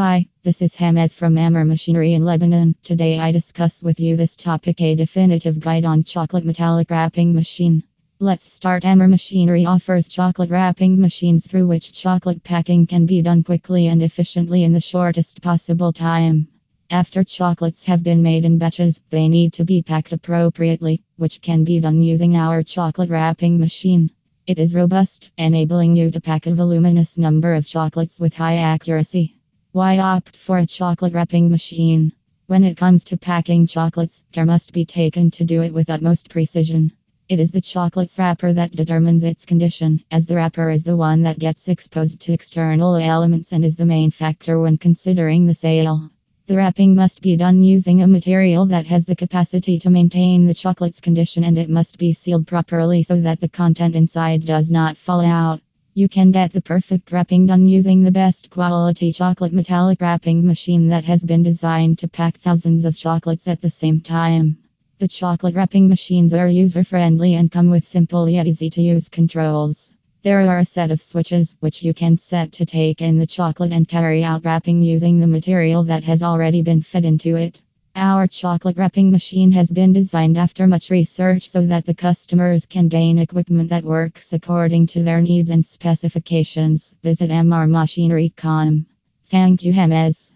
Hi, this is Hamez from Ammar Machinery in Lebanon. Today I discuss with you this topic a definitive guide on chocolate metallic wrapping machine. Let's start. Ammar Machinery offers chocolate wrapping machines through which chocolate packing can be done quickly and efficiently in the shortest possible time. After chocolates have been made in batches, they need to be packed appropriately, which can be done using our chocolate wrapping machine. It is robust, enabling you to pack a voluminous number of chocolates with high accuracy. Why opt for a chocolate wrapping machine? When it comes to packing chocolates, care must be taken to do it with utmost precision. It is the chocolate's wrapper that determines its condition, as the wrapper is the one that gets exposed to external elements and is the main factor when considering the sale. The wrapping must be done using a material that has the capacity to maintain the chocolate's condition and it must be sealed properly so that the content inside does not fall out. You can get the perfect wrapping done using the best quality chocolate metallic wrapping machine that has been designed to pack thousands of chocolates at the same time. The chocolate wrapping machines are user friendly and come with simple yet easy to use controls. There are a set of switches which you can set to take in the chocolate and carry out wrapping using the material that has already been fed into it. Our chocolate wrapping machine has been designed after much research so that the customers can gain equipment that works according to their needs and specifications. Visit mrmachinery.com. Thank you, Hamez.